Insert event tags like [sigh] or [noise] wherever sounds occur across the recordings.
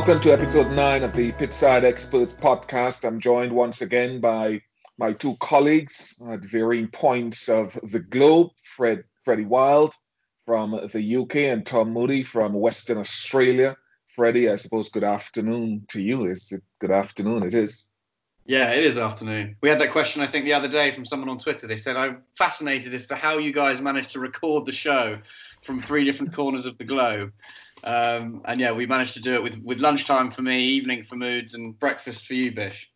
Welcome to episode nine of the Pitchside Experts podcast. I'm joined once again by my two colleagues at varying points of the globe Fred Freddie Wilde from the UK and Tom Moody from Western Australia. Freddie, I suppose good afternoon to you. Is it good afternoon? It is. Yeah, it is afternoon. We had that question, I think, the other day from someone on Twitter. They said, I'm fascinated as to how you guys managed to record the show from three different corners of the globe. Um, and yeah, we managed to do it with, with lunchtime for me, evening for Moods, and breakfast for you, Bish.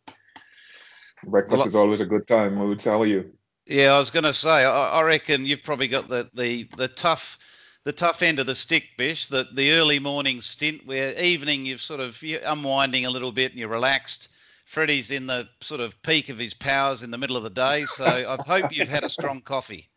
Breakfast well, is always a good time. Moods, how are you? Yeah, I was going to say, I, I, reckon you've probably got the, the, the tough the tough end of the stick, Bish. The the early morning stint, where evening you've sort of you're unwinding a little bit and you're relaxed. Freddie's in the sort of peak of his powers in the middle of the day, so I hope you've had a strong coffee.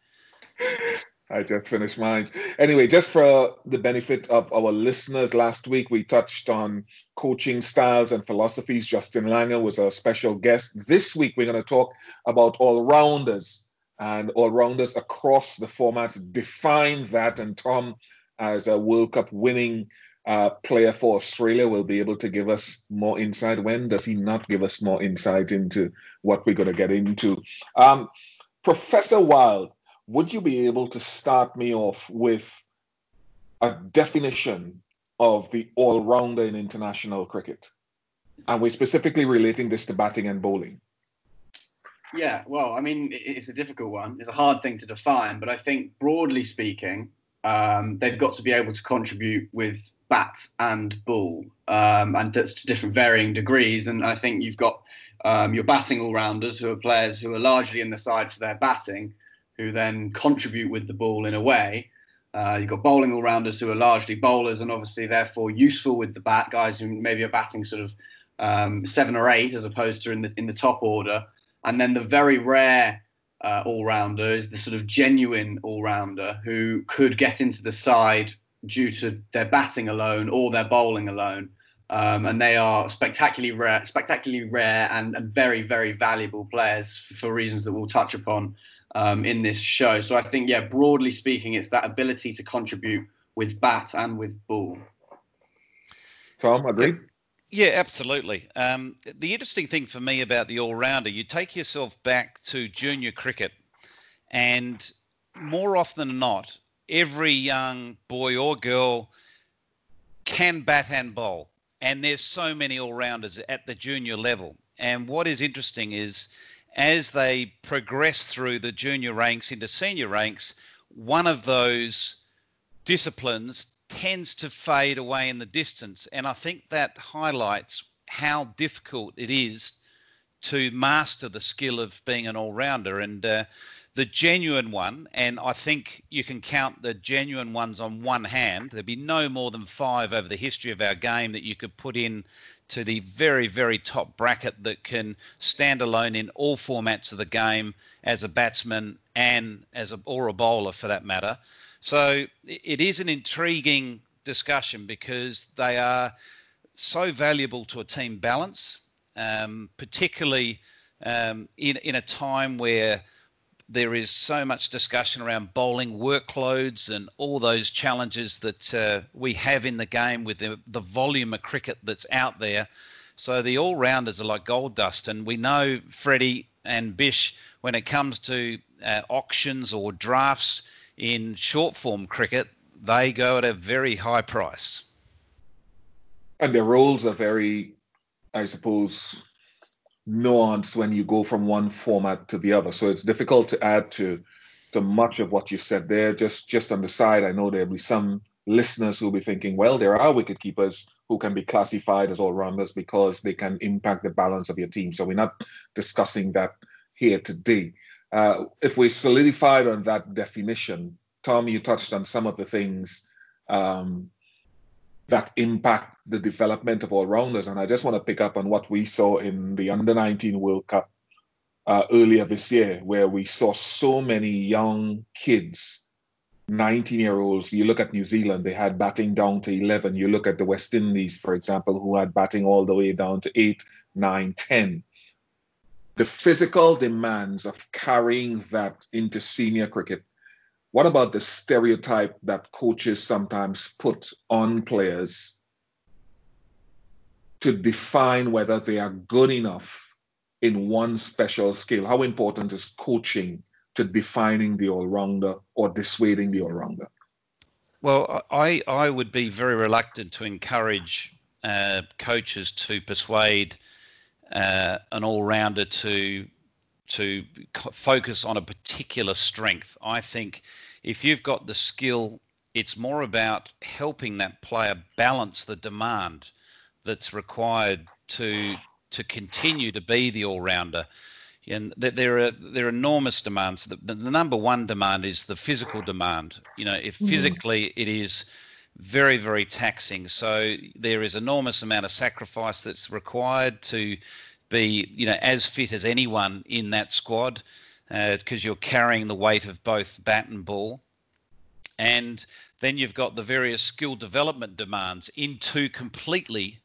[laughs] I just finished mine. Anyway, just for the benefit of our listeners, last week we touched on coaching styles and philosophies. Justin Langer was our special guest. This week we're going to talk about all rounders and all rounders across the formats. Define that. And Tom, as a World Cup winning uh, player for Australia, will be able to give us more insight. When does he not give us more insight into what we're going to get into? Um, Professor Wilde would you be able to start me off with a definition of the all rounder in international cricket? And we're specifically relating this to batting and bowling. Yeah, well, I mean, it's a difficult one. It's a hard thing to define, but I think broadly speaking, um, they've got to be able to contribute with bat and ball, um, and that's to different varying degrees. And I think you've got um, your batting all rounders who are players who are largely in the side for their batting, who then contribute with the ball in a way. Uh, you've got bowling all rounders who are largely bowlers and obviously therefore useful with the bat, guys who maybe are batting sort of um, seven or eight as opposed to in the in the top order. And then the very rare uh, all rounder is the sort of genuine all rounder who could get into the side due to their batting alone or their bowling alone. Um, and they are spectacularly rare, spectacularly rare, and, and very, very valuable players for reasons that we'll touch upon um, in this show. So I think, yeah, broadly speaking, it's that ability to contribute with bat and with ball. Tom, I agree? Yeah, absolutely. Um, the interesting thing for me about the all rounder, you take yourself back to junior cricket, and more often than not, every young boy or girl can bat and bowl. And there's so many all rounders at the junior level. And what is interesting is as they progress through the junior ranks into senior ranks, one of those disciplines tends to fade away in the distance. And I think that highlights how difficult it is to master the skill of being an all rounder. And uh, the genuine one, and I think you can count the genuine ones on one hand. There'd be no more than five over the history of our game that you could put in to the very, very top bracket that can stand alone in all formats of the game as a batsman and as a or a bowler for that matter. So it is an intriguing discussion because they are so valuable to a team balance, um, particularly um, in in a time where there is so much discussion around bowling workloads and all those challenges that uh, we have in the game with the, the volume of cricket that's out there. So the all rounders are like gold dust. And we know Freddie and Bish, when it comes to uh, auctions or drafts in short form cricket, they go at a very high price. And their rules are very, I suppose, nuance when you go from one format to the other. So it's difficult to add to to much of what you said there. Just just on the side, I know there'll be some listeners who'll be thinking, well, there are wicket keepers who can be classified as all rounders because they can impact the balance of your team. So we're not discussing that here today. Uh, if we solidified on that definition, Tom, you touched on some of the things um, that impact the development of all rounders. And I just want to pick up on what we saw in the Under 19 World Cup uh, earlier this year, where we saw so many young kids, 19 year olds. You look at New Zealand, they had batting down to 11. You look at the West Indies, for example, who had batting all the way down to 8, 9, 10. The physical demands of carrying that into senior cricket what about the stereotype that coaches sometimes put on players to define whether they are good enough in one special skill? How important is coaching to defining the all rounder or dissuading the all rounder? Well, I, I would be very reluctant to encourage uh, coaches to persuade uh, an all rounder to to focus on a particular strength. I think if you've got the skill, it's more about helping that player balance the demand that's required to to continue to be the all rounder. And there are there are enormous demands. The, the, number one demand is the physical demand. You know, if mm-hmm. physically it is very very taxing, so there is enormous amount of sacrifice that's required to be you know as fit as anyone in that squad because uh, you're carrying the weight of both bat and ball. And then you've got the various skill development demands in two completely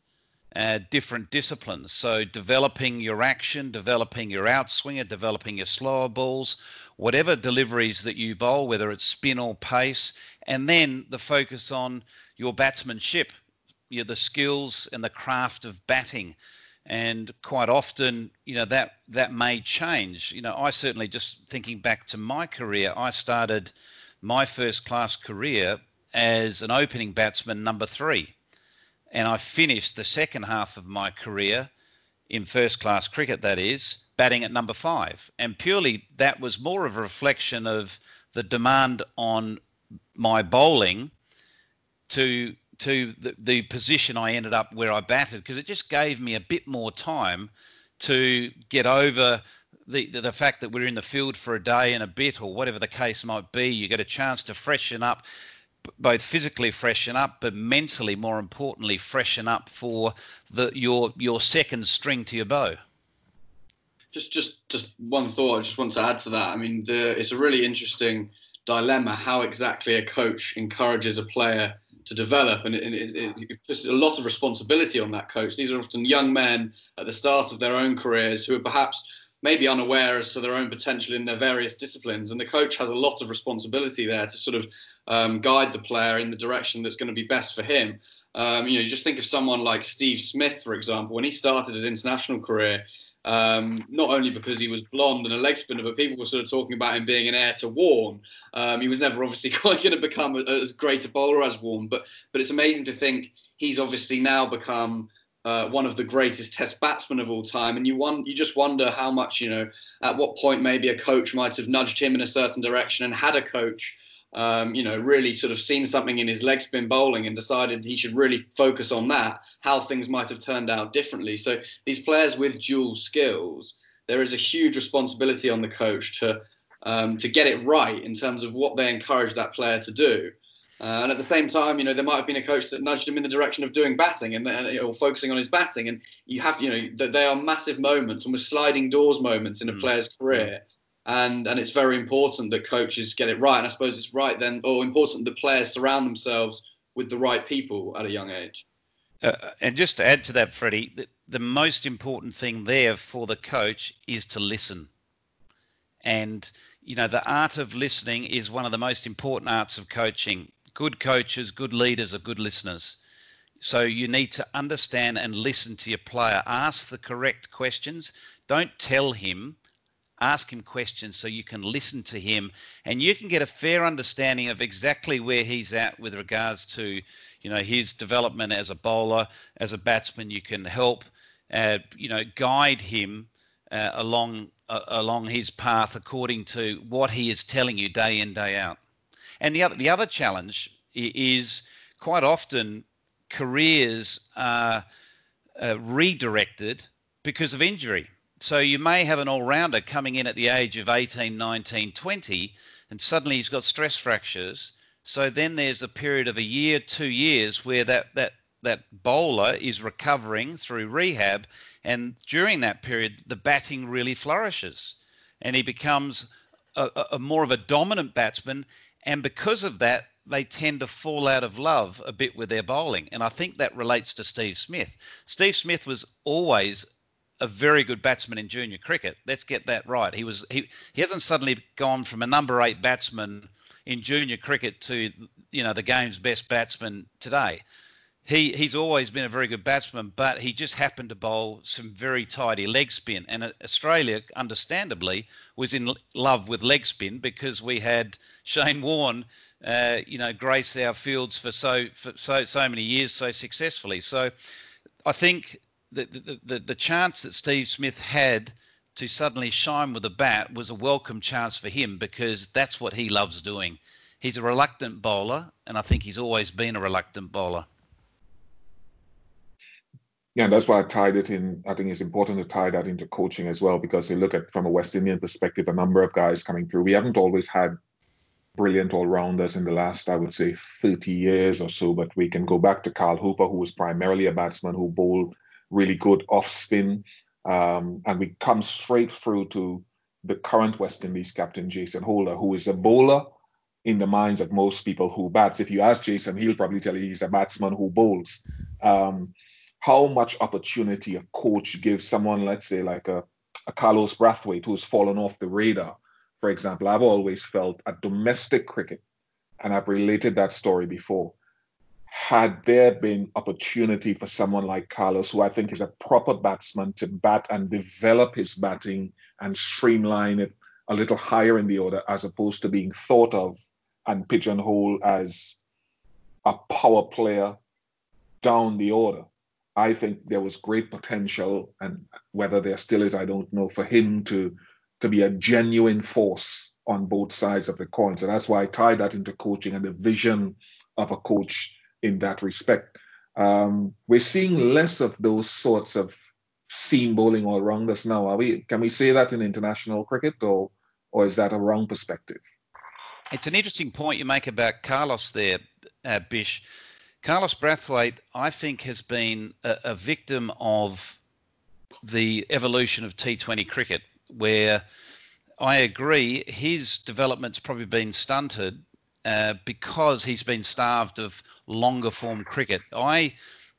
uh, different disciplines. So developing your action, developing your outswinger, developing your slower balls, whatever deliveries that you bowl, whether it's spin or pace, and then the focus on your batsmanship, you know, the skills and the craft of batting. And quite often, you know, that that may change. You know, I certainly just thinking back to my career, I started my first class career as an opening batsman number three. And I finished the second half of my career in first class cricket, that is, batting at number five. And purely that was more of a reflection of the demand on my bowling to to the, the position I ended up where I batted because it just gave me a bit more time to get over the, the fact that we're in the field for a day and a bit or whatever the case might be. You get a chance to freshen up both physically freshen up but mentally more importantly freshen up for the your your second string to your bow. Just just just one thought i just want to add to that. I mean the, it's a really interesting dilemma how exactly a coach encourages a player to develop and, it, it, it, puts a lot of responsibility on that coach these are often young men at the start of their own careers who are perhaps maybe unaware as to their own potential in their various disciplines. And the coach has a lot of responsibility there to sort of um, guide the player in the direction that's going to be best for him. Um, you know, you just think of someone like Steve Smith, for example, when he started his international career. Um, not only because he was blonde and a leg spinner, but people were sort of talking about him being an heir to Warne. Um, he was never obviously [laughs] quite going to become a, as great a bowler as Warne, but but it's amazing to think he's obviously now become uh, one of the greatest Test batsmen of all time, and you want you just wonder how much you know at what point maybe a coach might have nudged him in a certain direction, and had a coach, um, you know, really sort of seen something in his leg spin bowling and decided he should really focus on that, how things might have turned out differently. So these players with dual skills, there is a huge responsibility on the coach to um, to get it right in terms of what they encourage that player to do. Uh, and at the same time, you know, there might have been a coach that nudged him in the direction of doing batting and, and or focusing on his batting. And you have, you know, that they are massive moments, almost sliding doors moments in a mm. player's career. And and it's very important that coaches get it right. And I suppose it's right then, or important that players surround themselves with the right people at a young age. Uh, and just to add to that, Freddie, the, the most important thing there for the coach is to listen. And you know, the art of listening is one of the most important arts of coaching good coaches, good leaders are good listeners. So you need to understand and listen to your player. Ask the correct questions. Don't tell him. Ask him questions so you can listen to him and you can get a fair understanding of exactly where he's at with regards to, you know, his development as a bowler, as a batsman. You can help, uh, you know, guide him uh, along uh, along his path according to what he is telling you day in day out. And the other the other challenge is quite often careers are uh, redirected because of injury. So you may have an all-rounder coming in at the age of 18, 19, 20, and suddenly he's got stress fractures. So then there's a period of a year, two years where that that that bowler is recovering through rehab, and during that period, the batting really flourishes, and he becomes a, a more of a dominant batsman and because of that, they tend to fall out of love a bit with their bowling. And I think that relates to Steve Smith. Steve Smith was always a very good batsman in junior cricket. Let's get that right. He was he he hasn't suddenly gone from a number eight batsman in junior cricket to you know the game's best batsman today. he he's always been a very good batsman, but he just happened to bowl some very tidy leg spin. And Australia, understandably, was in love with leg spin because we had Shane Warne, uh, you know, grace our fields for so for so so many years so successfully. So, I think the the the, chance that Steve Smith had to suddenly shine with a bat was a welcome chance for him because that's what he loves doing. He's a reluctant bowler, and I think he's always been a reluctant bowler. Yeah, that's why I tied it in. I think it's important to tie that into coaching as well, because you look at from a West Indian perspective, a number of guys coming through. We haven't always had brilliant all rounders in the last, I would say, 30 years or so, but we can go back to Carl Hooper, who was primarily a batsman who bowled really good off spin. Um, and we come straight through to the current West Indies captain, Jason Holder, who is a bowler in the minds of most people who bats. If you ask Jason, he'll probably tell you he's a batsman who bowls. Um, how much opportunity a coach gives someone, let's say, like a, a Carlos Brathwaite, who's fallen off the radar, for example. I've always felt at domestic cricket, and I've related that story before. Had there been opportunity for someone like Carlos, who I think is a proper batsman, to bat and develop his batting and streamline it a little higher in the order, as opposed to being thought of and pigeonholed as a power player down the order. I think there was great potential, and whether there still is, I don't know, for him to to be a genuine force on both sides of the coin. So that's why I tie that into coaching and the vision of a coach in that respect. Um, we're seeing less of those sorts of seam bowling all rounders now. Are we? Can we say that in international cricket, or or is that a wrong perspective? It's an interesting point you make about Carlos there, uh, Bish. Carlos Brathwaite, I think, has been a, a victim of the evolution of T20 cricket, where I agree his development's probably been stunted uh, because he's been starved of longer form cricket. I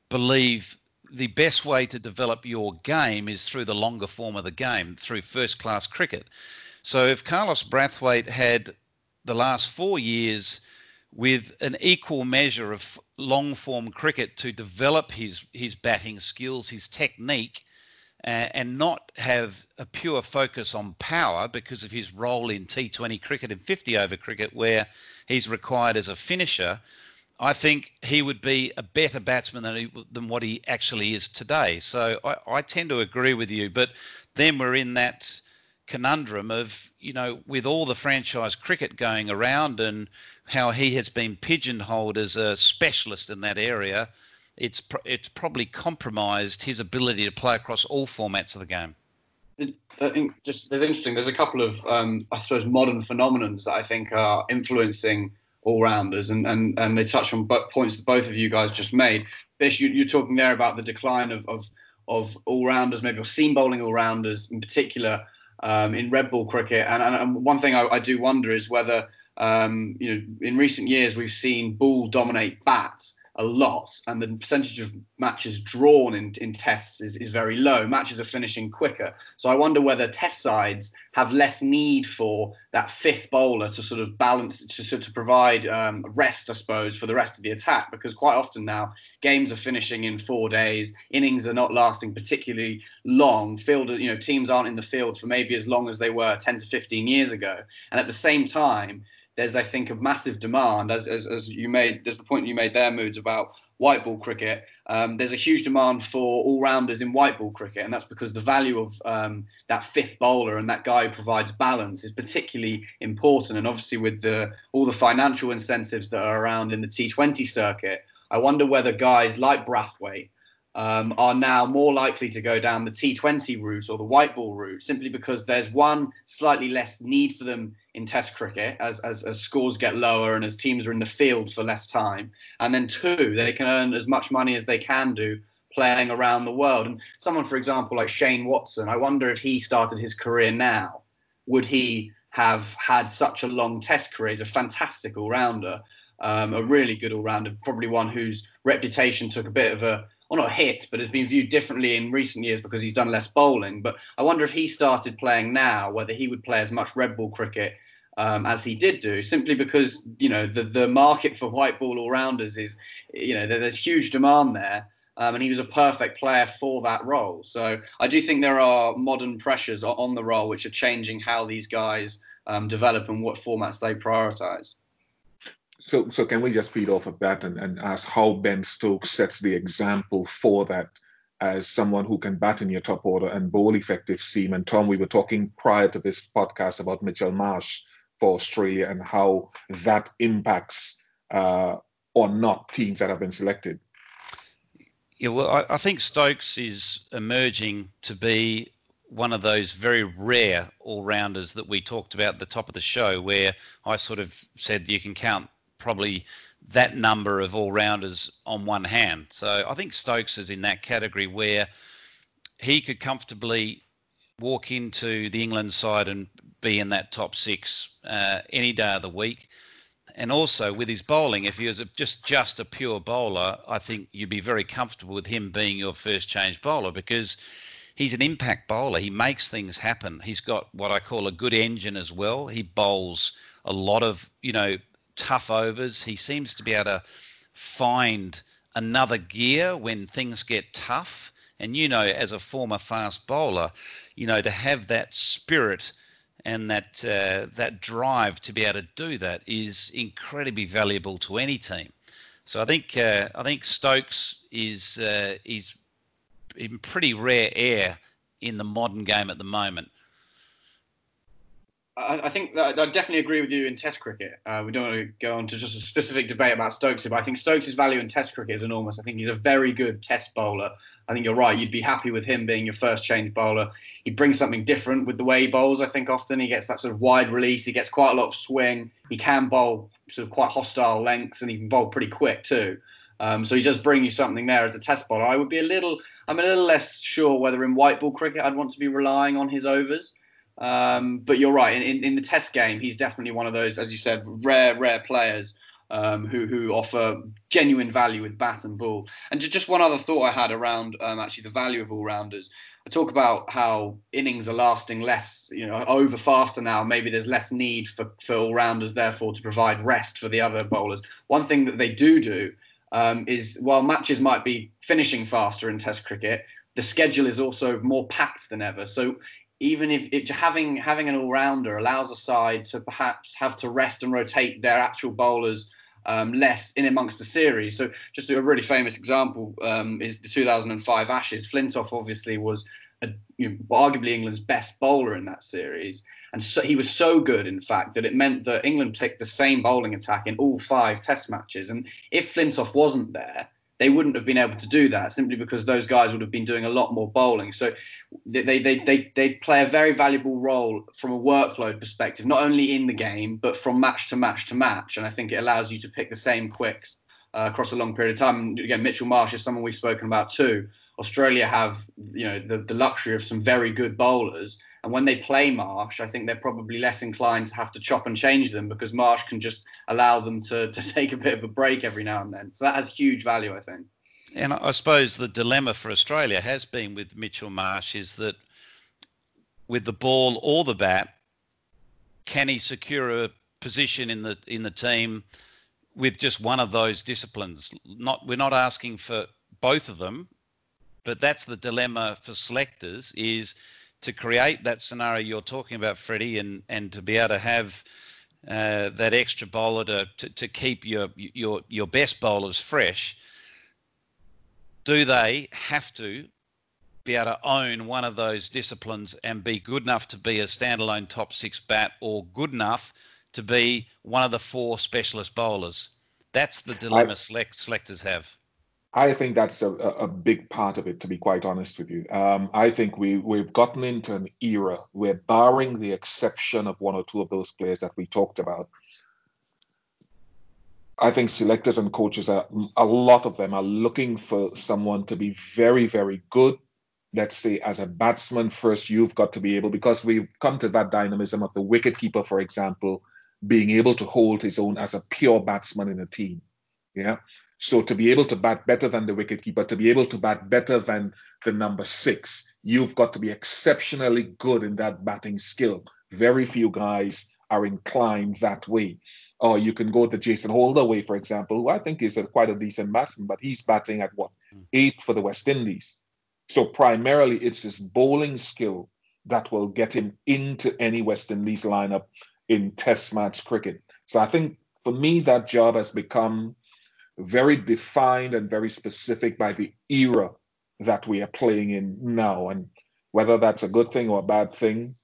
believe the best way to develop your game is through the longer form of the game, through first class cricket. So if Carlos Brathwaite had the last four years with an equal measure of long form cricket to develop his his batting skills, his technique, and not have a pure focus on power because of his role in T20 cricket and 50 over cricket, where he's required as a finisher. I think he would be a better batsman than he, than what he actually is today. So I, I tend to agree with you, but then we're in that conundrum of you know with all the franchise cricket going around and how he has been pigeonholed as a specialist in that area it's it's probably compromised his ability to play across all formats of the game I think just there's interesting. There's a couple of um, I suppose modern phenomenons that I think are influencing all rounders, and and and they touch on points that both of you guys just made. Bish, you, are talking there about the decline of of of all rounders, maybe or seam bowling all rounders in particular um, in red ball cricket. And, and one thing I, I, do wonder is whether, um, you know, in recent years we've seen ball dominate bats a lot, and the percentage of matches drawn in, in tests is, is very low. Matches are finishing quicker. So I wonder whether test sides have less need for that fifth bowler to sort of balance, to, to provide um, rest, I suppose, for the rest of the attack. Because quite often now, games are finishing in four days, innings are not lasting particularly long. Field, you know, teams aren't in the field for maybe as long as they were 10 to 15 years ago. And at the same time, there's I think a massive demand as, as, as you made there's the point you made there moods about white ball cricket. Um, there's a huge demand for all rounders in white ball cricket and that's because the value of um, that fifth bowler and that guy who provides balance is particularly important. And obviously with the all the financial incentives that are around in the T20 circuit I wonder whether guys like Brathwaite um, are now more likely to go down the T20 route or the white ball route simply because there's one slightly less need for them in Test cricket as, as, as scores get lower and as teams are in the field for less time. And then two, they can earn as much money as they can do playing around the world. And someone, for example, like Shane Watson, I wonder if he started his career now, would he have had such a long Test career? He's a fantastic all rounder. Um, a really good all rounder, probably one whose reputation took a bit of a well, not hit, but has been viewed differently in recent years because he's done less bowling. But I wonder if he started playing now, whether he would play as much red ball cricket um, as he did do, simply because you know the the market for white ball all rounders is you know there's huge demand there. Um, and he was a perfect player for that role. So I do think there are modern pressures on the role which are changing how these guys um, develop and what formats they prioritize. So, so can we just feed off of that and, and ask how Ben Stokes sets the example for that as someone who can bat in your top order and bowl effective seam? And Tom, we were talking prior to this podcast about Mitchell Marsh for Australia and how that impacts uh, or not teams that have been selected. Yeah, well, I, I think Stokes is emerging to be one of those very rare all rounders that we talked about at the top of the show, where I sort of said you can count probably that number of all rounders on one hand. So I think Stokes is in that category where he could comfortably walk into the England side and be in that top six uh, any day of the week. And also with his bowling, if he was a, just just a pure bowler, I think you'd be very comfortable with him being your first change bowler because he's an impact bowler. He makes things happen. He's got what I call a good engine as well. He bowls a lot of you know tough overs. He seems to be able to find another gear when things get tough. And you know, as a former fast bowler, you know to have that spirit and that uh, that drive to be able to do that is incredibly valuable to any team. So I think uh, I think Stokes is uh, is in pretty rare air in the modern game at the moment. I, think that I definitely agree with you in Test cricket. Uh, we don't want to go on to just a specific debate about Stokes, but I think Stokes' value in Test cricket is enormous. I think he's a very good Test bowler. I think you're right. You'd be happy with him being your first change bowler. He brings something different with the way he bowls. I think often he gets that sort of wide release. He gets quite a lot of swing. He can bowl sort of quite hostile lengths, and he can bowl pretty quick too. Um, so he does bring you something there as a test bowler. I would be a little, I'm a little less sure whether in white ball cricket I'd want to be relying on his overs. Um, but you're right. In, in the test game, he's definitely one of those, as you said, rare, rare players um, who who offer genuine value with bat and ball. And just one other thought I had around um, actually the value of all rounders. I talk about how innings are lasting less, you know, over faster now. Maybe there's less need for, for all rounders, therefore, to provide rest for the other bowlers. One thing that they do do um, is while matches might be finishing faster in Test cricket, the schedule is also more packed than ever. So even if it, having having an all rounder allows a side to perhaps have to rest and rotate their actual bowlers um, less in amongst the series. So just a really famous example um, is the 2005 Ashes. Flintoff obviously was a, you know, arguably England's best bowler in that series, and so, he was so good, in fact, that it meant that England took the same bowling attack in all five Test matches. And if Flintoff wasn't there, they wouldn't have been able to do that simply because those guys would have been doing a lot more bowling. So they they they they play a very valuable role from a workload perspective, not only in the game but from match to match to match. And I think it allows you to pick the same quicks uh, across a long period of time. And again, Mitchell Marsh is someone we've spoken about too. Australia have you know the, the luxury of some very good bowlers and when they play Marsh, I think they're probably less inclined to have to chop and change them because Marsh can just allow them to, to [laughs] take a bit of a break every now and then. So that has huge value, I think. And I suppose the dilemma for Australia has been with Mitchell Marsh is that with the ball or the bat, can he secure a position in the in the team with just one of those disciplines? Not we're not asking for both of them, but that's the dilemma for selectors is to create that scenario you're talking about, Freddie, and and to be able to have uh, that extra bowler to, to, to keep your your your best bowlers fresh. Do they have to be able to own one of those disciplines and be good enough to be a standalone top six bat, or good enough to be one of the four specialist bowlers? That's the dilemma I, select, selectors have. I think that's a, a big part of it, to be quite honest with you. Um, I think we, we've gotten into an era where, barring the exception of one or two of those players that we talked about, I think selectors and coaches are a lot of them are looking for someone to be very, very good. Let's say as a batsman first, you've got to be able because we've come to that dynamism of the wicketkeeper, for example, being able to hold his own as a pure batsman in a team. Yeah. So to be able to bat better than the wicketkeeper, to be able to bat better than the number six, you've got to be exceptionally good in that batting skill. Very few guys are inclined that way. Or you can go the Jason Holder way, for example, who I think is a, quite a decent batsman, but he's batting at what, hmm. eight for the West Indies. So primarily it's his bowling skill that will get him into any West Indies lineup in test match cricket. So I think for me, that job has become very defined and very specific by the era that we are playing in now. And whether that's a good thing or a bad thing,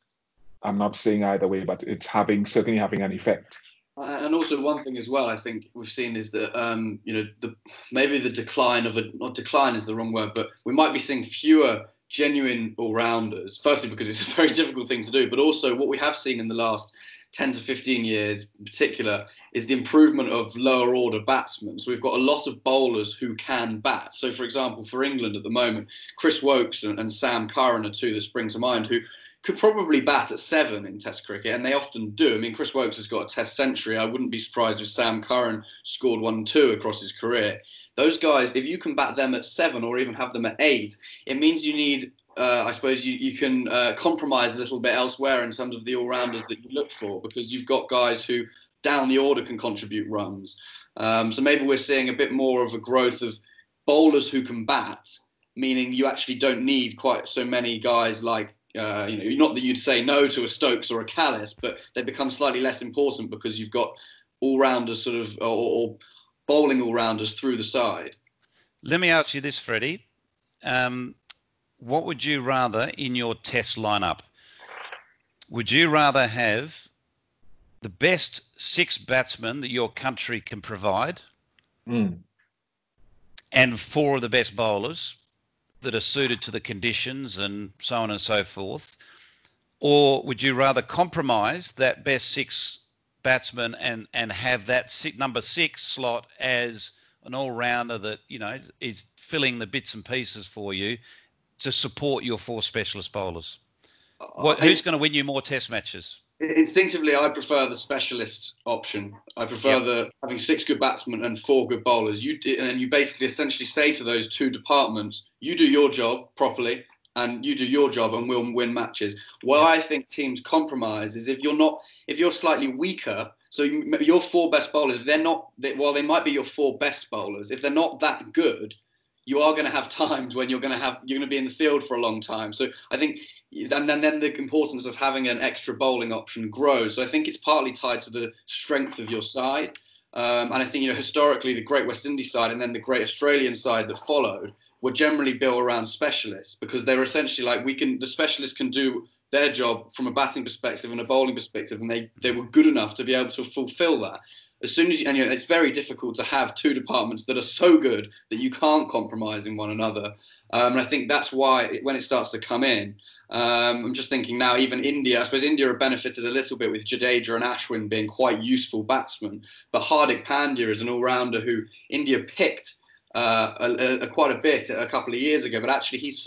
I'm not saying either way, but it's having certainly having an effect. And also one thing as well, I think we've seen is that um, you know the maybe the decline of a not decline is the wrong word, but we might be seeing fewer genuine all rounders. Firstly, because it's a very [laughs] difficult thing to do, but also what we have seen in the last 10 to 15 years in particular is the improvement of lower order batsmen. So we've got a lot of bowlers who can bat. So, for example, for England at the moment, Chris Woakes and, and Sam Curran are two that spring to mind who could probably bat at seven in Test cricket, and they often do. I mean, Chris Woakes has got a Test century. I wouldn't be surprised if Sam Curran scored one two across his career. Those guys, if you can bat them at seven or even have them at eight, it means you need uh, I suppose you, you can uh, compromise a little bit elsewhere in terms of the all rounders that you look for because you've got guys who down the order can contribute runs. Um, so maybe we're seeing a bit more of a growth of bowlers who can bat, meaning you actually don't need quite so many guys like. Uh, you know, not that you'd say no to a Stokes or a Kallis, but they become slightly less important because you've got all-rounders sort of, or, or bowling all-rounders through the side. Let me ask you this, Freddie. Um, what would you rather in your test lineup? Would you rather have the best six batsmen that your country can provide mm. and four of the best bowlers that are suited to the conditions and so on and so forth? Or would you rather compromise that best six batsmen and, and have that six, number six slot as an all rounder that, you know, is filling the bits and pieces for you to support your four specialist bowlers? What, who's going to win you more test matches? Instinctively, I prefer the specialist option. I prefer yep. the having six good batsmen and four good bowlers. You and you basically essentially say to those two departments, you do your job properly, and you do your job, and we'll win matches. What I think teams compromise is if you're not, if you're slightly weaker. So your four best bowlers, if they're not, well, they might be your four best bowlers. If they're not that good, you are going to have times when you're going to have you're going to be in the field for a long time. So I think, and then, then the importance of having an extra bowling option grows. So I think it's partly tied to the strength of your side. Um, and I think you know historically the Great West Indies side and then the Great Australian side that followed were generally built around specialists because they were essentially like we can the specialists can do their job from a batting perspective and a bowling perspective, and they, they were good enough to be able to fulfil that as soon as you, and you know, it's very difficult to have two departments that are so good that you can't compromise in one another. Um, and I think that's why when it starts to come in, um, I'm just thinking now, even India, I suppose India have benefited a little bit with Jadeja and Ashwin being quite useful batsmen. But Hardik Pandya is an all rounder who India picked uh, a, a, quite a bit a couple of years ago, but actually he's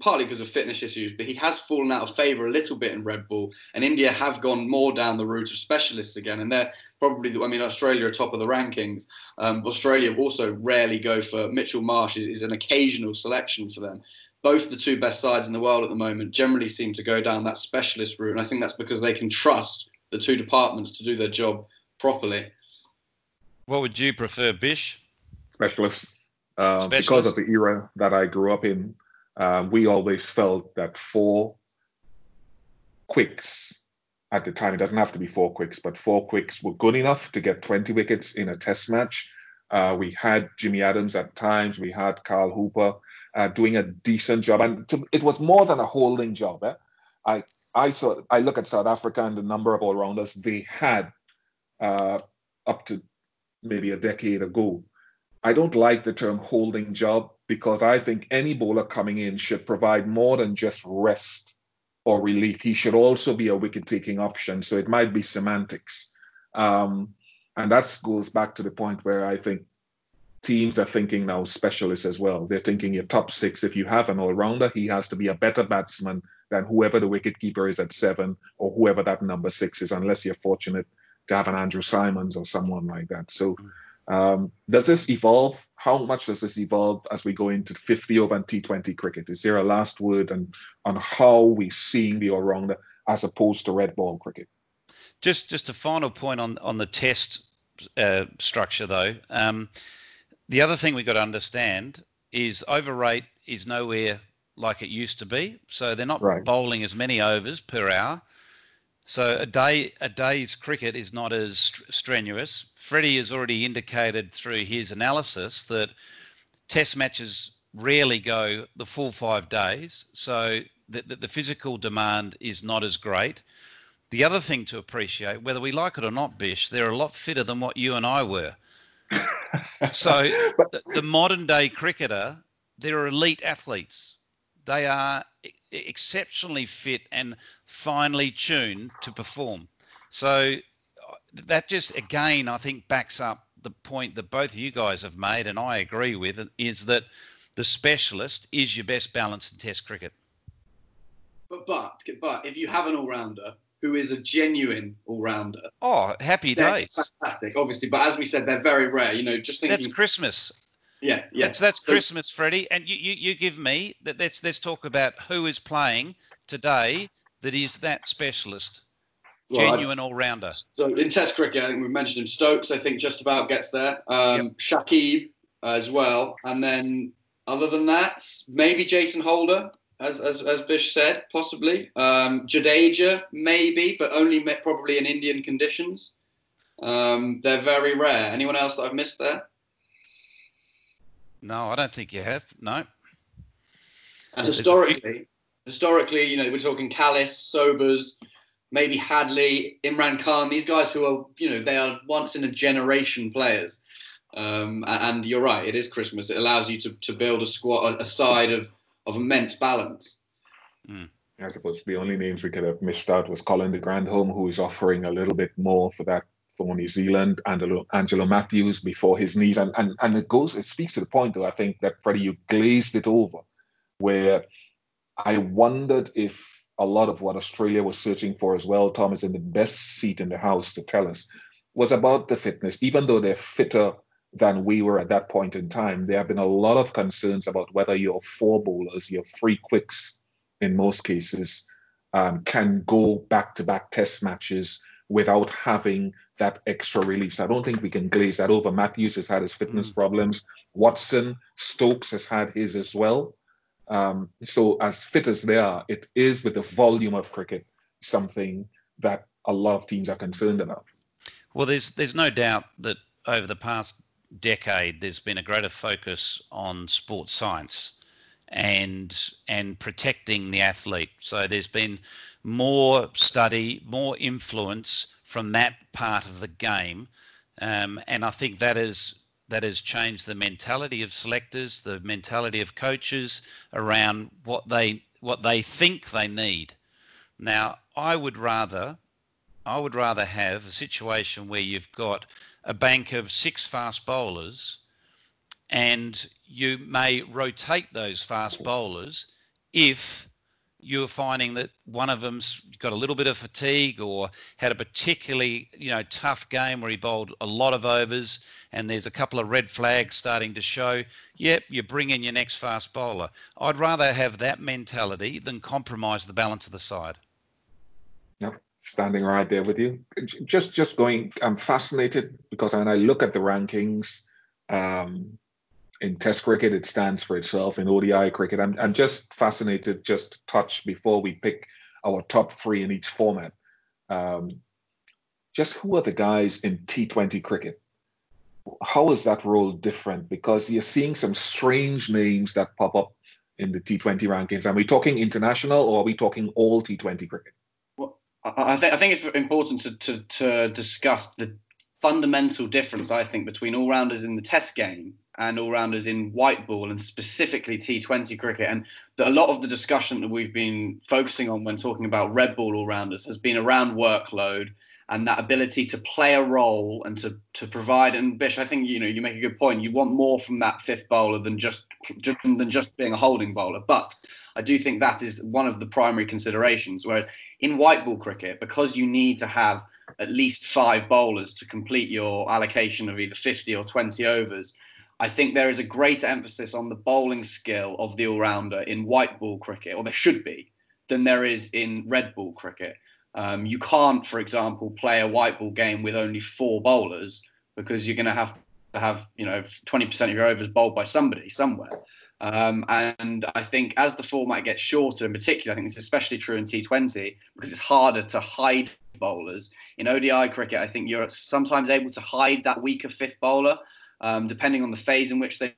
partly because of fitness issues, but he has fallen out of favour a little bit in red ball. And India have gone more down the route of specialists again, and they're probably, I mean, Australia are top of the rankings. Um, Australia also rarely go for Mitchell Marsh is, is an occasional selection for them. Both the two best sides in the world at the moment generally seem to go down that specialist route, and I think that's because they can trust the two departments to do their job properly. What would you prefer, Bish? Specialists. Uh, because of the era that I grew up in, um, we always felt that four quicks at the time, it doesn't have to be four quicks, but four quicks were good enough to get 20 wickets in a test match. Uh, we had Jimmy Adams at times, we had Carl Hooper uh, doing a decent job, and to, it was more than a holding job. Eh? I I saw I look at South Africa and the number of all rounders they had uh, up to maybe a decade ago. I don't like the term holding job because I think any bowler coming in should provide more than just rest or relief. He should also be a wicket taking option. So it might be semantics. Um, and that goes back to the point where I think teams are thinking now specialists as well. They're thinking your top six, if you have an all rounder, he has to be a better batsman than whoever the wicket keeper is at seven or whoever that number six is, unless you're fortunate to have an Andrew Symonds or someone like that. So um, does this evolve? How much does this evolve as we go into 50 over and T20 cricket? Is there a last word on, on how we're seeing the all as opposed to red ball cricket? Just just a final point on on the test uh, structure though. Um, the other thing we've got to understand is over rate is nowhere like it used to be. So they're not right. bowling as many overs per hour. So a day a day's cricket is not as strenuous. Freddie has already indicated through his analysis that test matches rarely go the full five days. So the, the, the physical demand is not as great. The other thing to appreciate, whether we like it or not, Bish, they're a lot fitter than what you and I were. so [laughs] the, the modern day cricketer, they're elite athletes. They are exceptionally fit and finely tuned to perform. So uh, that just again, I think, backs up the point that both you guys have made, and I agree with, is that the specialist is your best balance in Test cricket. But but but if you have an all rounder who is a genuine all rounder, oh, happy days, fantastic, obviously. But as we said, they're very rare. You know, just thinking that's Christmas. Yeah, yeah. That's that's so, Christmas, Freddie. And you, you, you give me that. Let's let's talk about who is playing today that is that specialist, well, genuine all rounder. So in Test cricket, I think we mentioned him. Stokes, I think, just about gets there. Um, yep. Shakib as well, and then other than that, maybe Jason Holder, as as, as Bish said, possibly. Um, Jadeja, maybe, but only probably in Indian conditions. Um, they're very rare. Anyone else that I've missed there? No, I don't think you have. No. And historically, historically, you know, we're talking Kallis, Sobers, maybe Hadlee, Imran Khan. These guys who are, you know, they are once in a generation players. Um, and you're right, it is Christmas. It allows you to, to build a squad, a side of, of immense balance. Mm. I suppose the only names we could have missed out was Colin de Grandhomme, who is offering a little bit more for that for New Zealand, Angelo, Angelo Mathews before his knees. And, and, and it goes, it speaks to the point, though, I think that Freddie, you glazed it over, where I wondered if a lot of what Australia was searching for as well, Tom is in the best seat in the house to tell us, was about the fitness. Even though they're fitter than we were at that point in time, there have been a lot of concerns about whether your four bowlers, your free quicks in most cases, um, can go back to back test matches without having that extra relief. So I don't think we can glaze that over. Mathews has had his fitness mm. problems. Watson, Stokes has had his as well. Um, so as fit as they are, it is with the volume of cricket something that a lot of teams are concerned about. Well, there's there's no doubt that over the past decade, there's been a greater focus on sports science and and protecting the athlete. So there's been more study, more influence from that part of the game, um, and I think that is that has changed the mentality of selectors, the mentality of coaches around what they what they think they need. Now, I would rather I would rather have a situation where you've got a bank of six fast bowlers and you may rotate those fast bowlers if you're finding that one of them's got a little bit of fatigue or had a particularly you know tough game where he bowled a lot of overs and there's a couple of red flags starting to show yep you bring in your next fast bowler. I'd rather have that mentality than compromise the balance of the side. Yep standing right there with you. Just just going i'm fascinated because when i look at the rankings um, in Test cricket, it stands for itself. In ODI cricket, I'm, I'm just fascinated, just to touch before we pick our top three in each format. Um, just who are the guys in T20 cricket? How is that role different? Because you're seeing some strange names that pop up in the T20 rankings. Are we talking international or are we talking all T20 cricket? Well, I, think I think it's important to, to, to discuss the fundamental difference, I think, between all rounders in the Test game and all rounders in white ball and specifically T20 cricket. And that a lot of the discussion that we've been focusing on when talking about red ball all rounders has been around workload and that ability to play a role and to to provide. And Bish, I think you know you make a good point. You want more from that fifth bowler than just, just than just being a holding bowler. But I do think that is one of the primary considerations. Whereas in white ball cricket, because you need to have at least five bowlers to complete your allocation of either 50 or 20 overs I think there is a greater emphasis on the bowling skill of the all rounder in white ball cricket, or there should be, than there is in red ball cricket. Um, you can't, for example, play a white ball game with only four bowlers because you're going to have to have you know 20% of your overs bowled by somebody somewhere. Um, and I think as the format gets shorter, in particular, I think it's especially true in T20 because it's harder to hide bowlers. In ODI cricket, I think you're sometimes able to hide that weaker fifth bowler, um, depending on the phase in which they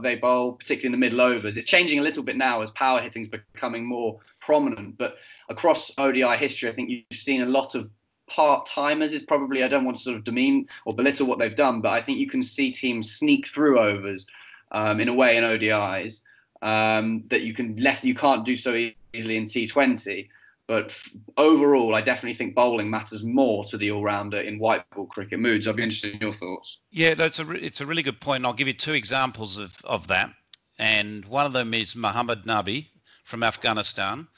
they bowl, particularly in the middle overs. It's changing a little bit now as power hitting is becoming more prominent. But across ODI history, I think you've seen a lot of part timers. Is probably I don't want to sort of demean or belittle what they've done, but I think you can see teams sneak through overs um, in a way in ODIs um, that you can less you can't do so easily in T20. But overall, I definitely think bowling matters more to the all-rounder in white ball cricket moods. I'd be interested in your thoughts. Yeah, that's a re- it's a really good point. I'll give you two examples of, of that. And one of them is Muhammad Nabi from Afghanistan,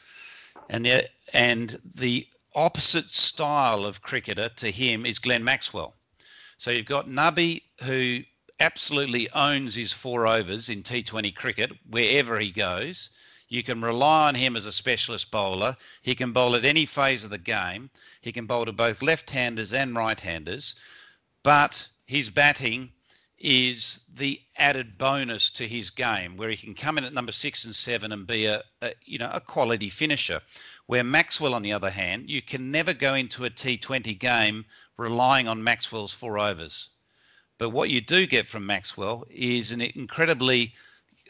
and the, and the opposite style of cricketer to him is Glenn Maxwell. So you've got Nabi who absolutely owns his four overs in T20 cricket wherever he goes. You can rely on him as a specialist bowler. He can bowl at any phase of the game. He can bowl to both left handers and right handers. But his batting is the added bonus to his game, where he can come in at number six and seven and be a, a, you know a quality finisher. Where Maxwell, on the other hand, you can never go into a T20 game relying on Maxwell's four overs. But what you do get from Maxwell is an incredibly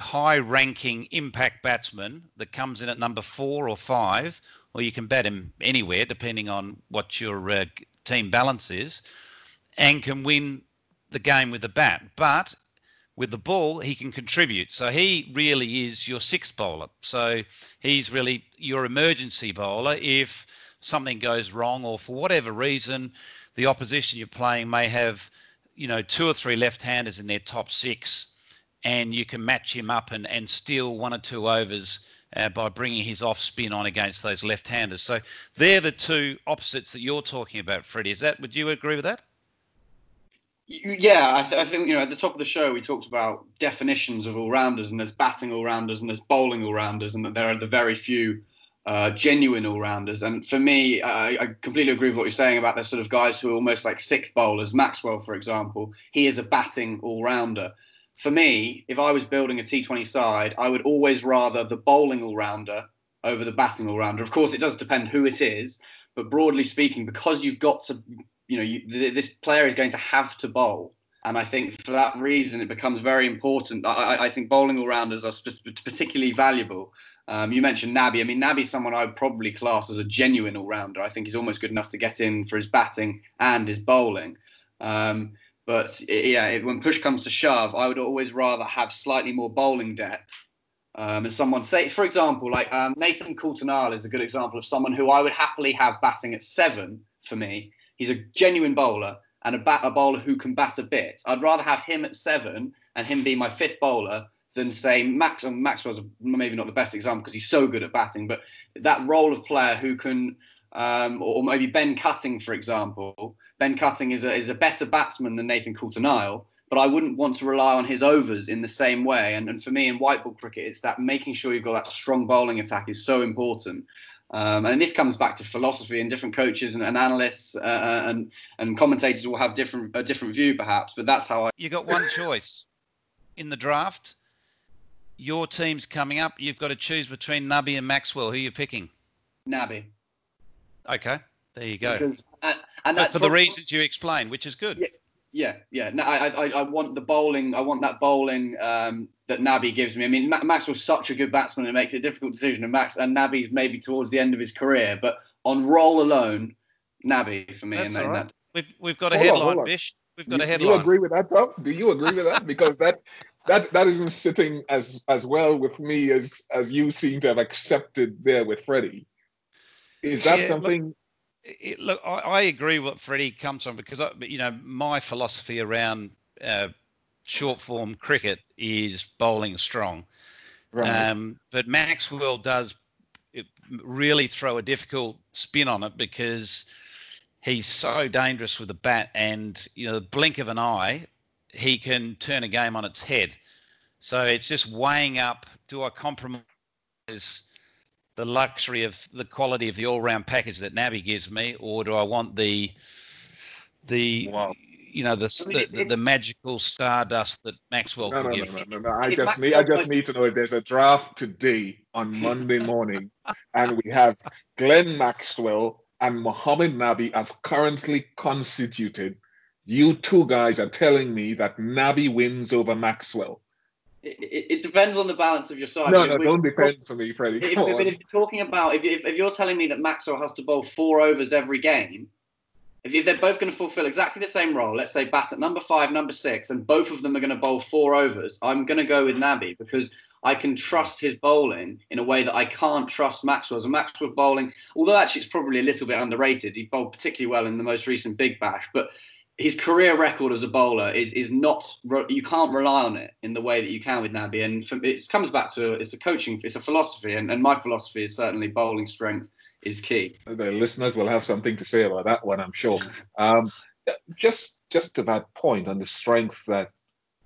high ranking impact batsman that comes in at number four or five, or you can bat him anywhere depending on what your uh, team balance is, and can win the game with the bat. But with the ball, he can contribute. So he really is your sixth bowler. So he's really your emergency bowler if something goes wrong or for whatever reason the opposition you're playing may have you know, two or three left-handers in their top six, and you can match him up and, and steal one or two overs uh, by bringing his off spin on against those left-handers. So they're the two opposites that you're talking about, Freddie. Is that? Would you agree with that? Yeah, I, th- I, think you know at the top of the show we talked about definitions of all rounders, and there's batting all rounders and there's bowling all rounders, and that there are the very few uh, genuine all rounders. And for me, I, I, completely agree with what you're saying about the sort of guys who are almost like sixth bowlers. Maxwell, for example, he is a batting all rounder. For me, if I was building a T20 side, I would always rather the bowling all rounder over the batting all rounder. Of course, it does depend who it is, but broadly speaking, because you've got to, you know, you, this player is going to have to bowl. And I think for that reason, it becomes very important. I, I think bowling all rounders are particularly valuable um, you mentioned Nabi. I mean, Nabi's someone I would probably class as a genuine all rounder. I think he's almost good enough to get in for his batting and his bowling. Um, but yeah, it, when push comes to shove, I would always rather have slightly more bowling depth. Um, and someone say, for example, like um, Nathan Coulter-Nile is a good example of someone who I would happily have batting at seven for me. He's a genuine bowler and a, bat, a bowler who can bat a bit. I'd rather have him at seven and him be my fifth bowler than say Max. And Maxwell's maybe not the best example because he's so good at batting, but that role of player who can, um, or maybe Ben Cutting, for example. Ben Cutting is a is a better batsman than Nathan Coulter-Nile, but I wouldn't want to rely on his overs in the same way. And, and for me in white ball cricket, it's that making sure you've got that strong bowling attack is so important. Um, and this comes back to philosophy and different coaches and, and analysts uh, uh, and and commentators will have different a different view perhaps, but that's how I. You got one choice in the draft your team's coming up. You've got to choose between Nabi and Maxwell. Who are you picking? Nabi. Okay, there you go. Because, and, and that's for the reasons you explained, which is good. Yeah, yeah. yeah. No, I, I, I want the bowling. I want that bowling um, that Nabi gives me. I mean, Max was such a good batsman; it makes it a difficult decision. And Max and Nabi's maybe towards the end of his career, but on roll alone, Nabi for me. That's all right. That. We've we've got a hold headline, on, Bish. We've got you, a headline. Do you agree with that, Tom? Do you agree with that? Because that that that isn't sitting as as well with me as as you seem to have accepted there with Freddie. Is that yeah, something? Look, it, look I, I, agree what Freddie comes from because I, you know my philosophy around uh, short form cricket is bowling strong. Right. Um, but Maxwell does really throw a difficult spin on it because he's so dangerous with the bat, and you know the blink of an eye, he can turn a game on its head. So it's just weighing up: do I compromise the luxury of the quality of the all-round package that Nabi gives me, or do I want the the wow. you know the, the, the, magical stardust that Maxwell no, can no, give? No, no, no, no. I just need I just need to know if there's a draft today on [laughs] Monday morning, and we have Glenn Maxwell and Mohamed Nabi as currently constituted. You two guys are telling me that Nabi wins over Maxwell. It, it, depends on the balance of your side. No, no, don't depend for me, Freddie. If, if, if, you're talking about, if, if, you're telling me that Maxwell has to bowl four overs every game, if they're both going to fulfill exactly the same role, let's say bat at number five, number six, and both of them are going to bowl four overs, I'm going to go with Nabi because I can trust his bowling in a way that I can't trust Maxwell's. And Maxwell's bowling, although actually it's probably a little bit underrated, he bowled particularly well in the most recent Big Bash, but his career record as a bowler is is not you can't rely on it in the way that you can with Nabi, and for, it comes back to it's a coaching, it's a philosophy, and, and my philosophy is certainly bowling strength is key. The listeners will have something to say about that one, I'm sure. Um, just just to that point on the strength that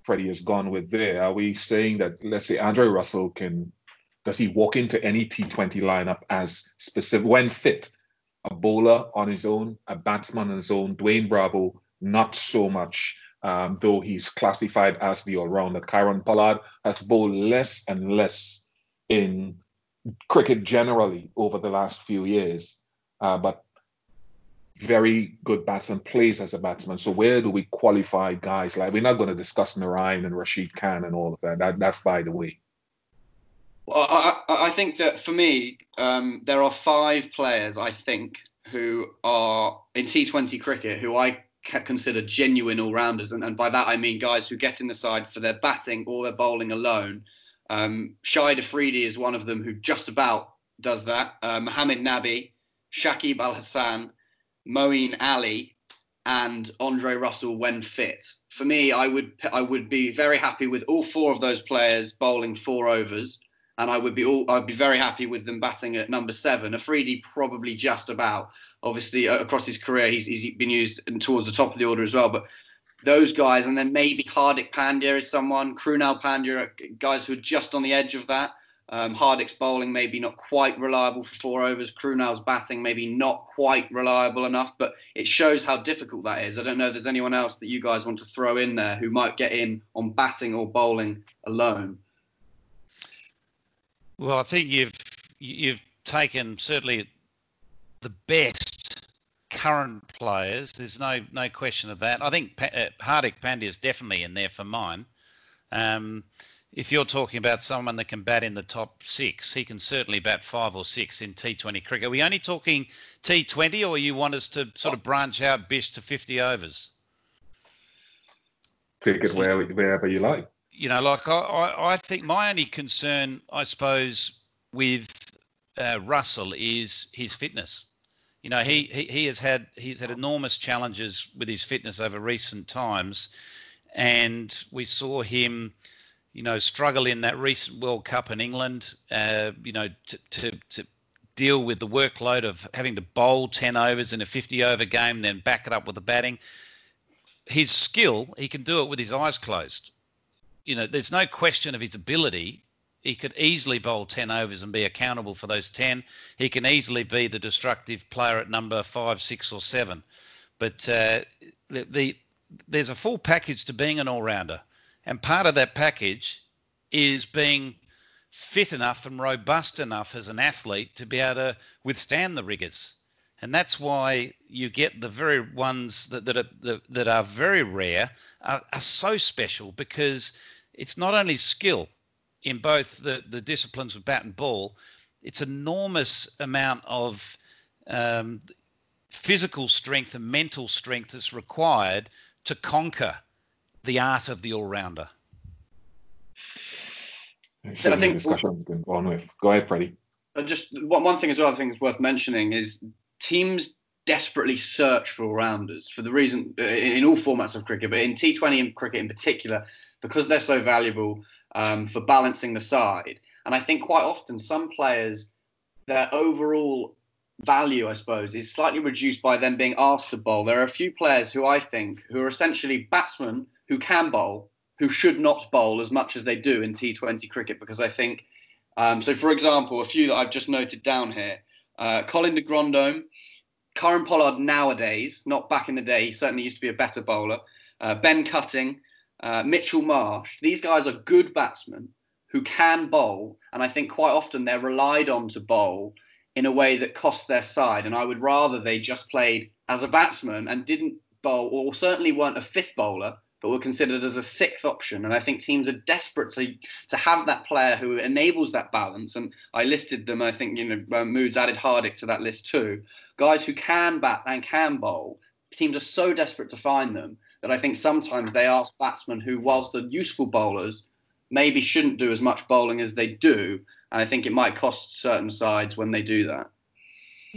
Freddie has gone with there, are we saying that let's say Andre Russell can does he walk into any T20 lineup as specific when fit? A bowler on his own, a batsman on his own, Dwayne Bravo not so much, um, though he's classified as the all-rounder. Kieron Pollard has bowled less and less in cricket generally over the last few years, uh, but very good batsman, plays as a batsman. So where do we qualify guys like? We're not going to discuss Narayan and Rashid Khan and all of that. that that's by the way. Well, I, I think that for me, um, there are five players I think who are in T20 cricket who I consider genuine all rounders, and, and, by that I mean guys who get in the side for their batting or their bowling alone. Um, Shahid Afridi is one of them who just about does that. Uh, Mohamed Nabi, Shakib Al Hasan, Moeen Ali, and Andre Russell when fit. For me, I would I would be very happy with all four of those players bowling four overs, and I would be all I'd be very happy with them batting at number seven. Afridi probably just about obviously uh, across his career he's, he's been used towards the top of the order as well but those guys and then maybe Hardik Pandya is someone Krunal Pandya guys who are just on the edge of that. Um, Hardik's bowling maybe not quite reliable for four overs. Krunal's batting maybe not quite reliable enough but it shows how difficult that is. I don't know if there's anyone else that you guys want to throw in there who might get in on batting or bowling alone. Well I think you've you've taken certainly the best current players. There's no no question of that. I think pa- uh, Hardik Pandya is definitely in there for mine. Um, if you're talking about someone that can bat in the top six, he can certainly bat five or six in T20 cricket. Are we only talking T20, or you want us to sort of branch out Bish to 50 overs? Take it where, wherever you like. You know, like I, I, I think my only concern, I suppose, with uh, Russell is his fitness you know, he, he, he has had he's had enormous challenges with his fitness over recent times, and we saw him, you know, struggle in that recent World Cup in England. Uh, you know, to, to to deal with the workload of having to bowl 10 overs in a 50 over game, then back it up with the batting. His skill, he can do it with his eyes closed. You know, there's no question of his ability he could easily bowl 10 overs and be accountable for those 10. He can easily be the destructive player at number five, six, or seven. But uh, the, the, there's a full package to being an all rounder. And part of that package is being fit enough and robust enough as an athlete to be able to withstand the rigors. And that's why you get the very ones that, that, are, that are very rare are, are so special because it's not only skill, in both the, the disciplines of bat and ball, it's enormous amount of um, physical strength and mental strength that's required to conquer the art of the all-rounder. So I think discussion we can go on with. Go ahead, Freddie. Just one, one thing as well. I think is worth mentioning is teams desperately search for all-rounders for the reason uh, in all formats of cricket, but in T20 and cricket in particular, because they're so valuable um, for balancing the side. And I think quite often some players, their overall value, I suppose, is slightly reduced by them being asked to bowl. There are a few players who I think who are essentially batsmen who can bowl, who should not bowl as much as they do in T20 cricket, because I think Um, so, for example, a few that I've just noted down here uh, Colin de Grandhomme, Kieron Pollard nowadays, not back in the day, he certainly used to be a better bowler. Uh, ben Cutting, uh, Mitchell Marsh. These guys are good batsmen who can bowl, and I think quite often they're relied on to bowl in a way that costs their side. And I would rather they just played as a batsman and didn't bowl, or certainly weren't a fifth bowler, but were considered as a sixth option. And I think teams are desperate to to have that player who enables that balance. And I listed them. I think you know uh, Moods added Hardik to that list too. Guys who can bat and can bowl. Teams are so desperate to find them that I think sometimes they ask batsmen who, whilst are useful bowlers, maybe shouldn't do as much bowling as they do. And I think it might cost certain sides when they do that.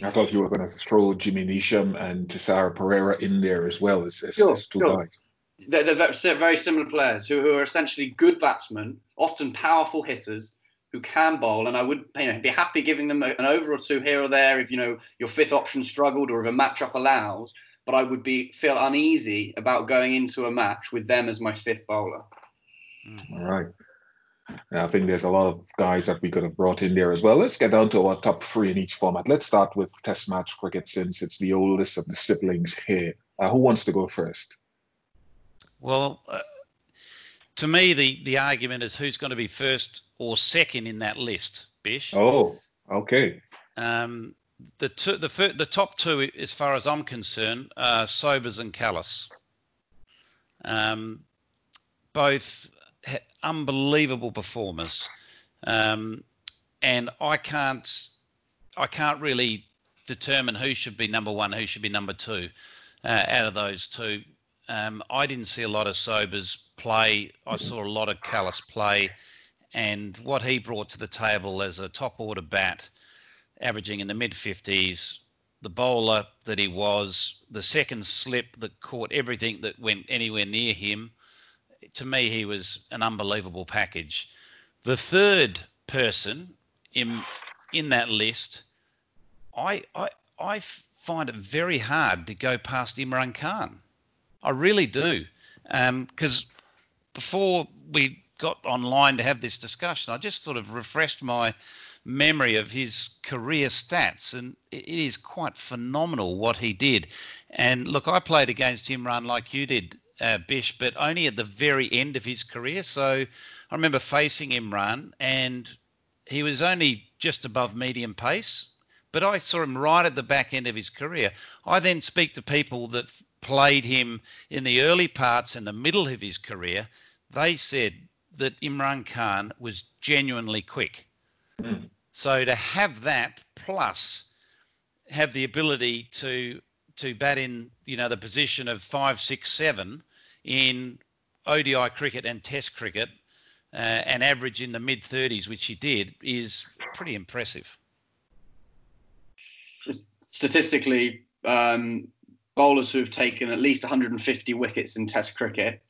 I thought you were going to throw Jimmy Neesham and Thisara Perera in there as well as, as, sure, as two sure. guys they're, they're very similar players who, who are essentially good batsmen, often powerful hitters who can bowl. And I would you know, be happy giving them an over or two here or there if you know your fifth option struggled or if a matchup allows. But I would be feel uneasy about going into a match with them as my fifth bowler. All right. I think there's a lot of guys that we could have brought in there as well. Let's get down to our top three in each format. Let's start with Test match cricket since it's the oldest of the siblings here. Uh, who wants to go first? Well, uh, to me, the, the argument is who's going to be first or second in that list, Bish. Oh, okay. Um, the two, the the top two, as far as I'm concerned, are Sobers and Kallis. Um, both unbelievable performers, um, and I can't I can't really determine who should be number one, who should be number two uh, out of those two. Um, I didn't see a lot of Sobers play. I saw a lot of Kallis play, and what he brought to the table as a top order bat, averaging in the mid 50s, the bowler that he was, the second slip that caught everything that went anywhere near him. To me, he was an unbelievable package. The third person in in that list, I I I find it very hard to go past Imran Khan. I really do. Because um, before we got online to have this discussion, I just sort of refreshed my memory of his career stats, and it is quite phenomenal what he did. And look, I played against Imran like you did, uh, Bish, but only at the very end of his career. So I remember facing Imran, and he was only just above medium pace. But I saw him right at the back end of his career. I then speak to people that played him in the early parts and the middle of his career, they said that Imran Khan was genuinely quick. Mm. So to have that plus have the ability to to bat in you know the position of five, six, seven in ODI cricket and Test cricket, uh, and average in the mid 30s, which he did, is pretty impressive. Statistically, um, bowlers who have taken at least 150 wickets in Test cricket.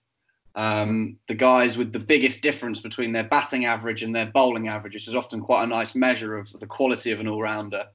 Um, the guys with the biggest difference between their batting average and their bowling average, which is often quite a nice measure of the quality of an all-rounder.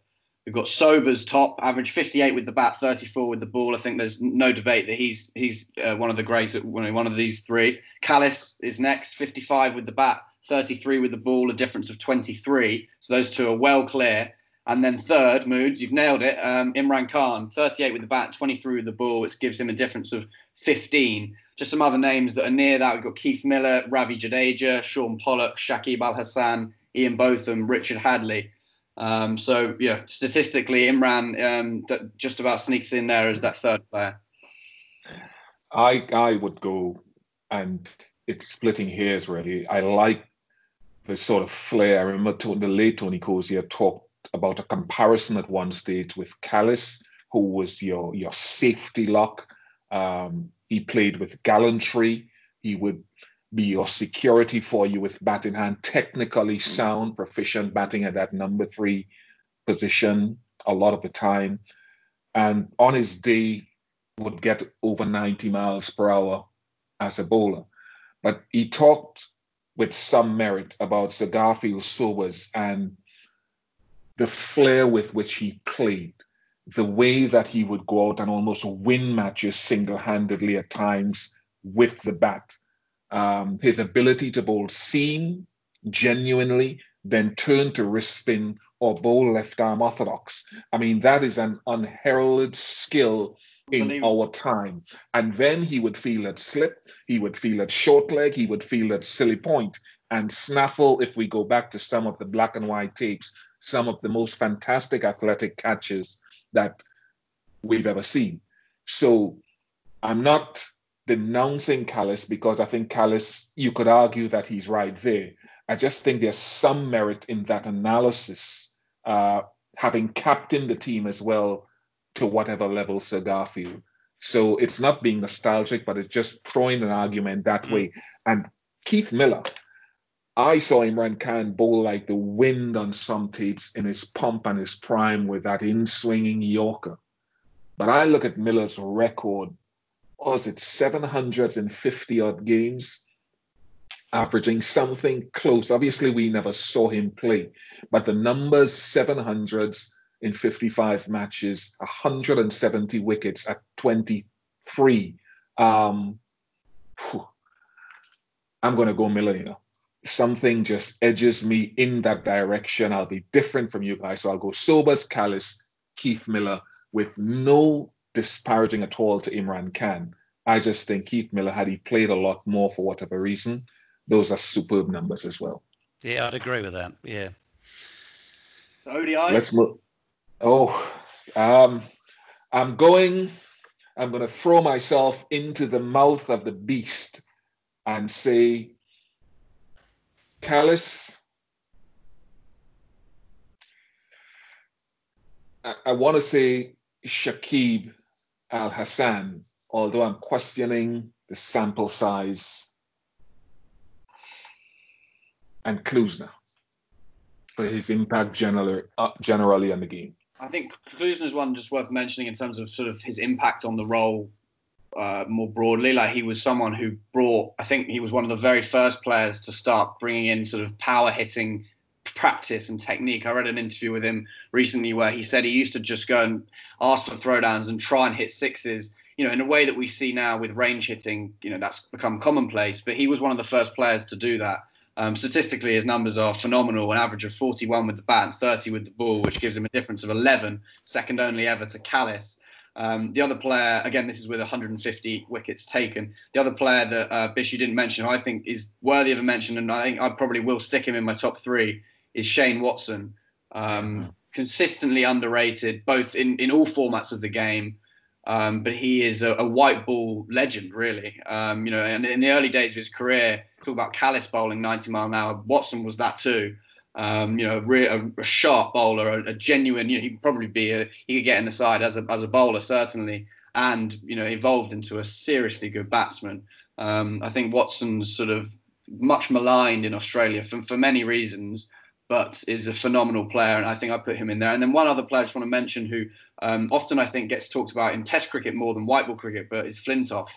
We've got Sobers top, average 58 with the bat, 34 with the ball. I think there's no debate that he's he's uh, one of the greats, one of these three. Kallis is next, 55 with the bat, 33 with the ball, a difference of 23. So those two are well clear. And then third, Moods, you've nailed it. Um, Imran Khan, 38 with the bat, 23 with the ball, which gives him a difference of 15. Just some other names that are near that. We've got Keith Miller, Ravi Jadeja, Shaun Pollock, Shakib Al Hasan, Ian Botham, Richard Hadlee. Um, so, yeah, statistically, Imran um, that just about sneaks in there as that third player. I I would go, and it's splitting hairs really. I like the sort of flair. I remember the late Tony Cozier talked about a comparison at one stage with Kallis, who was your your safety lock. Um, he played with gallantry. He would be your security for you with bat in hand, technically sound, proficient batting at that number three position a lot of the time. And on his day, would get over 90 miles per hour as a bowler. But he talked with some merit about Sir Garfield Sobers and the flair with which he played, the way that he would go out and almost win matches single handedly at times with the bat, um, his ability to bowl seam genuinely, then turn to wrist spin or bowl left arm orthodox. I mean, that is an unheralded skill in our time. And then he would feel it slip, he would feel it short leg, he would feel it silly point. And snaffle, if we go back to some of the black and white tapes, some of the most fantastic athletic catches that we've ever seen. So I'm not denouncing Kallis because I think Kallis, you could argue that he's right there. I just think there's some merit in that analysis, uh, having captained the team as well to whatever level Sir Garfield. So it's not being nostalgic, but it's just throwing an argument that mm. way. And Keith Miller, I saw Imran Khan bowl like the wind on some tapes in his pump and his prime with that in swinging Yorker. But I look at Miller's record, was it 750 odd games, averaging something close. Obviously, we never saw him play, but the numbers 700s in 55 matches, 170 wickets at 23. Um, I'm going to go Miller, you know. Something just edges me in that direction. I'll be different from you guys. So I'll go Sobers, Kallis, Keith Miller, with no disparaging at all to Imran Khan. I just think Keith Miller, had he played a lot more for whatever reason, those are superb numbers as well. Yeah, I'd agree with that. Yeah. ODI. Let's look. Oh, um, I'm going. I'm going to throw myself into the mouth of the beast and say, Kallis, I, I want to say Shakib Al Hasan, although I'm questioning the sample size, and Klusener for his impact generally, uh, generally on the game. I think Klusener is one just worth mentioning in terms of sort of his impact on the role uh, more broadly. Like he was someone who brought, I think he was one of the very first players to start bringing in sort of power hitting practice and technique. I read an interview with him recently where he said he used to just go and ask for throwdowns and try and hit sixes. You know, in a way that we see now with range hitting, you know, that's become commonplace. But he was one of the first players to do that. Um, statistically, his numbers are phenomenal. An average of 41 with the bat and 30 with the ball, which gives him a difference of 11, second only ever to Kallis. Um, the other player, again, this is with 150 wickets taken. The other player that uh, Bish you didn't mention, I think is worthy of a mention, and I think I probably will stick him in my top three, is Shane Watson. Um. Consistently underrated, both in, in all formats of the game. Um, but he is a, a, white ball legend, really. Um, you know, and in the early days of his career, talk about Kallis bowling 90 mile an hour. Watson was that too. Um, you know, a, a, sharp bowler, a, a, genuine. You know, he'd probably be a he could get in the side as a as a bowler certainly, and you know, evolved into a seriously good batsman. Um, I think Watson's sort of much maligned in Australia for for many reasons but is a phenomenal player, and I think I put him in there. And then one other player I just want to mention who um, often I think gets talked about in Test cricket more than white ball cricket, but is Flintoff.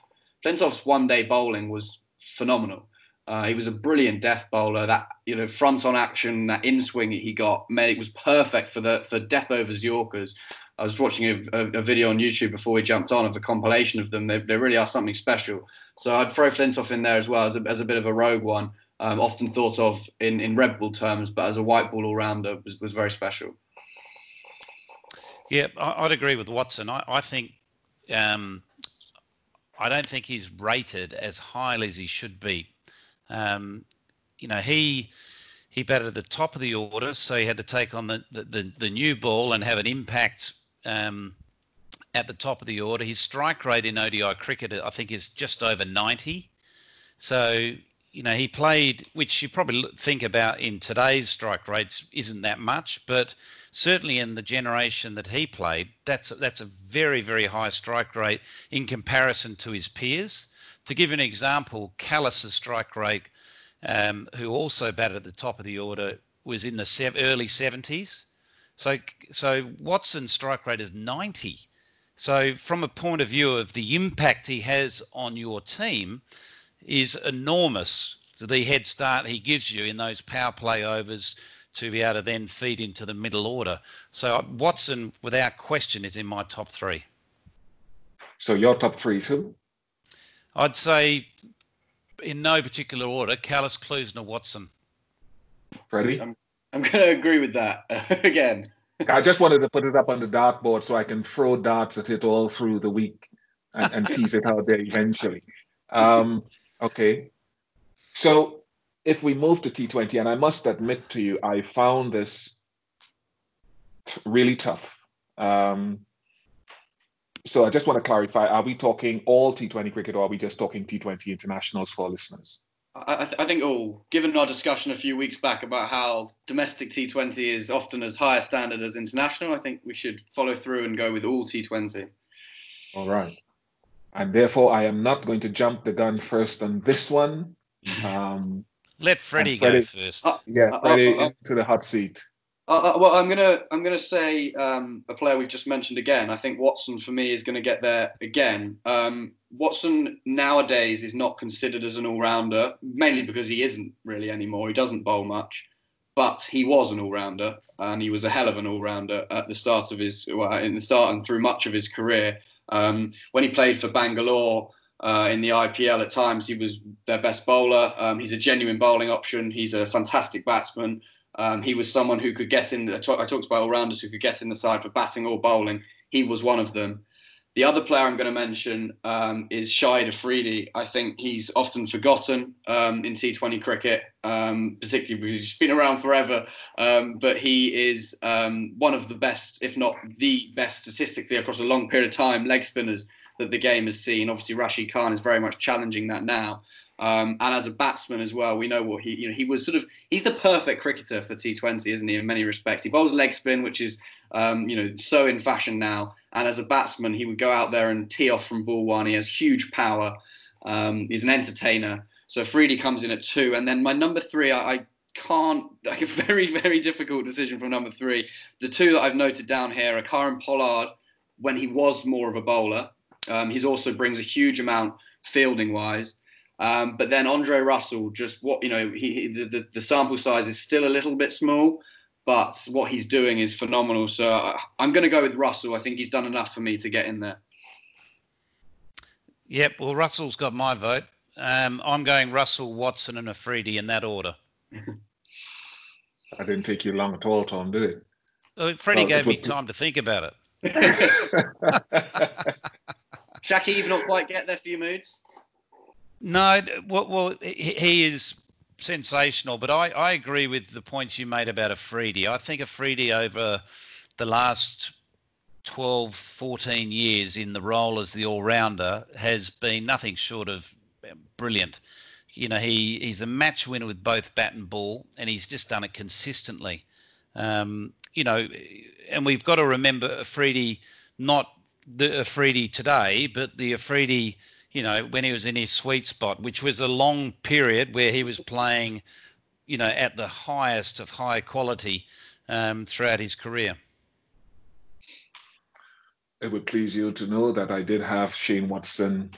Flintoff's one-day bowling was phenomenal. Uh, he was a brilliant death bowler. That you know front on action, that in swing he got, it was perfect for the for death overs Yorkers. I was watching a, a, a, video on YouTube before we jumped on of a compilation of them. They, they really are something special. So I'd throw Flintoff in there as well as a, as a bit of a rogue one um, often thought of in, in red ball terms, but as a white ball all rounder was, was very special. Yeah, I'd agree with Watson. I, I think um, I don't think he's rated as highly as he should be. Um, you know, he he batted at the top of the order, so he had to take on the the, the, the new ball and have an impact um, at the top of the order. His strike rate in ODI cricket, I think, is just over 90. So you know, he played, which you probably think about in today's strike rates isn't that much, but certainly in the generation that he played, that's that's a very very high strike rate in comparison to his peers. To give an example, Kallis's strike rate, um, who also batted at the top of the order, was in the early 70s. So so Watson's strike rate is 90. So from a point of view of the impact he has on your team is enormous. So The head start he gives you in those power play overs to be able to then feed into the middle order. So uh, Watson, without question, is in my top three. So your top three is who? I'd say, in no particular order, Kallis, Klusener, Watson. Freddie? Um, I'm going to agree with that [laughs] again. I just wanted to put it up on the dartboard so I can throw darts at it all through the week and, and tease it out there eventually. Um, okay. So if we move to T20, and I must admit to you, I found this t- really tough. Um, so I just want to clarify: Are we talking all T20 cricket, or are we just talking T20 internationals for listeners? I, th- I, think all, given our discussion a few weeks back about how domestic T20 is often as high a standard as international, I think we should follow through and go with all T20. All right. And therefore, I am not going to jump the gun first on this one. [laughs] Um, Let Freddie, Freddie, go first. Uh, yeah, uh, Freddie uh, uh, into the hot seat. Uh, uh, well, I'm gonna I'm gonna say um, a player we've just mentioned again. I think Watson for me is going to get there again. Um, Watson nowadays is not considered as an all-rounder, mainly because he isn't really anymore. He doesn't bowl much, but he was an all-rounder, and he was a hell of an all-rounder at the start of his well, in the start and through much of his career. Um, when he played for Bangalore. Uh, in the IPL, at times he was their best bowler. Um, he's a genuine bowling option. He's a fantastic batsman. Um, he was someone who could get in. I talked about all rounders who could get in the side for batting or bowling. He was one of them. The other player I'm going to mention um, is Shahid Afridi. I think he's often forgotten um, in T20 cricket, um, particularly because he's been around forever. Um, but he is um, one of the best, if not the best, statistically across a long period of time, leg spinners that the game has seen. Obviously, Rashid Khan is very much challenging that now. Um, and as a batsman as well, we know what he, you know, he was sort of, he's the perfect cricketer for T20, isn't he? In many respects, he bowls leg spin, which is, um, you know, so in fashion now. And as a batsman, he would go out there and tee off from ball one. He has huge power. Um, he's an entertainer. So Freedy comes in at two, and then my number three, I, I can't, [laughs] like a very, very difficult decision from number three. The two that I've noted down here are Kieron Pollard when he was more of a bowler. Um, he also brings a huge amount fielding wise. Um, but then Andre Russell, just what you know, he, he the, the sample size is still a little bit small, but what he's doing is phenomenal. So I, I'm going to go with Russell. I think he's done enough for me to get in there. Yep. Well, Russell's got my vote. Um, I'm going Russell, Watson, and Afridi in that order. [laughs] I didn't take you long at all, Tom, did it? Well, Freddie well, gave me [laughs] time to think about it. [laughs] Shakib, you've not quite get there for your moods. No, well, well, he is sensational, but I, I agree with the points you made about Afridi. I think Afridi over the last 12, 14 years in the role as the all-rounder has been nothing short of brilliant. You know, he, he's a match winner with both bat and ball, and he's just done it consistently. Um, you know, and we've got to remember Afridi, not the Afridi today, but the Afridi – you know, when he was in his sweet spot, which was a long period where he was playing, you know, at the highest of high quality um, throughout his career. It would please you to know that I did have Shane Watson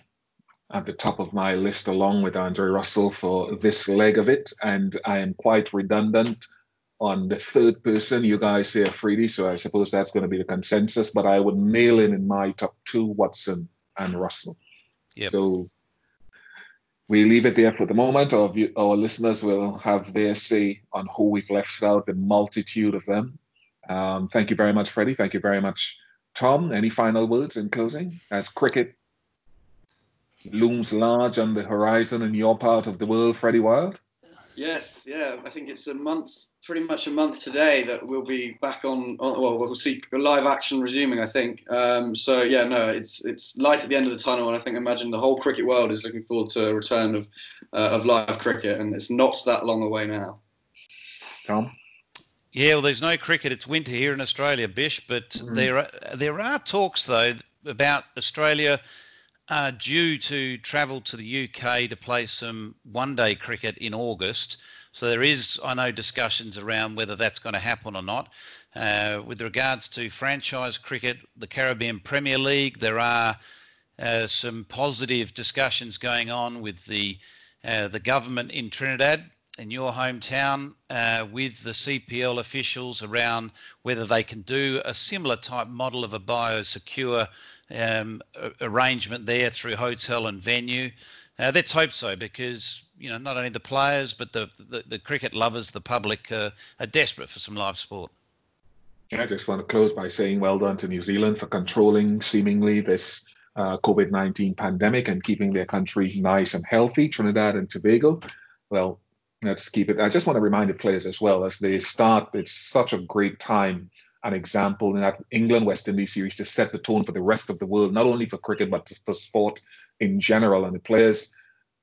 at the top of my list along with Andre Russell for this leg of it, and I am quite redundant on the third person. You guys say Afridi, so I suppose that's going to be the consensus. But I would nail in in my top two Watson and Russell. Yep. So we leave it there for the moment. Our, view, our listeners will have their say on who we've left out, the multitude of them. Um, thank you very much, Freddie. Thank you very much, Tom. Any final words in closing? As cricket looms large on the horizon in your part of the world, Freddie Wilde? Yes, yeah. I think it's a month pretty much a month today that we'll be back on, on well we'll see live action resuming i think um, so yeah no it's it's light at the end of the tunnel and i think imagine the whole cricket world is looking forward to a return of uh, of live cricket and it's not that long away now tom yeah well there's no cricket it's winter here in australia bish but mm. there are there are talks though about australia due to travel to the UK to play some one day cricket in August. So there is, I know, discussions around whether that's going to happen or not. Uh, with regards to franchise cricket, the Caribbean Premier League, there are uh, some positive discussions going on with the uh, the government in Trinidad, in your hometown, uh, with the CPL officials around whether they can do a similar type model of a biosecure um, arrangement there through hotel and venue. Uh, let's hope so, because you know not only the players but the the, the cricket lovers, the public uh, are desperate for some live sport. I just want to close by saying well done to New Zealand for controlling seemingly this uh, COVID 19 pandemic and keeping their country nice and healthy. Trinidad and Tobago, well, let's keep it. I just want to remind the players as well as they start, it's such a great time an example in that England West Indies series to set the tone for the rest of the world, not only for cricket but for sport in general. And the players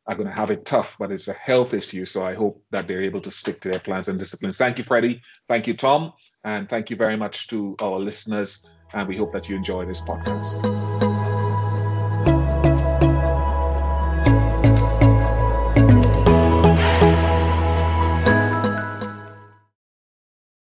are going to have it tough, but it's a health issue. So I hope that they're able to stick to their plans and disciplines. Thank you, Freddie. Thank you, Tom. And thank you very much to our listeners. And we hope that you enjoy this podcast.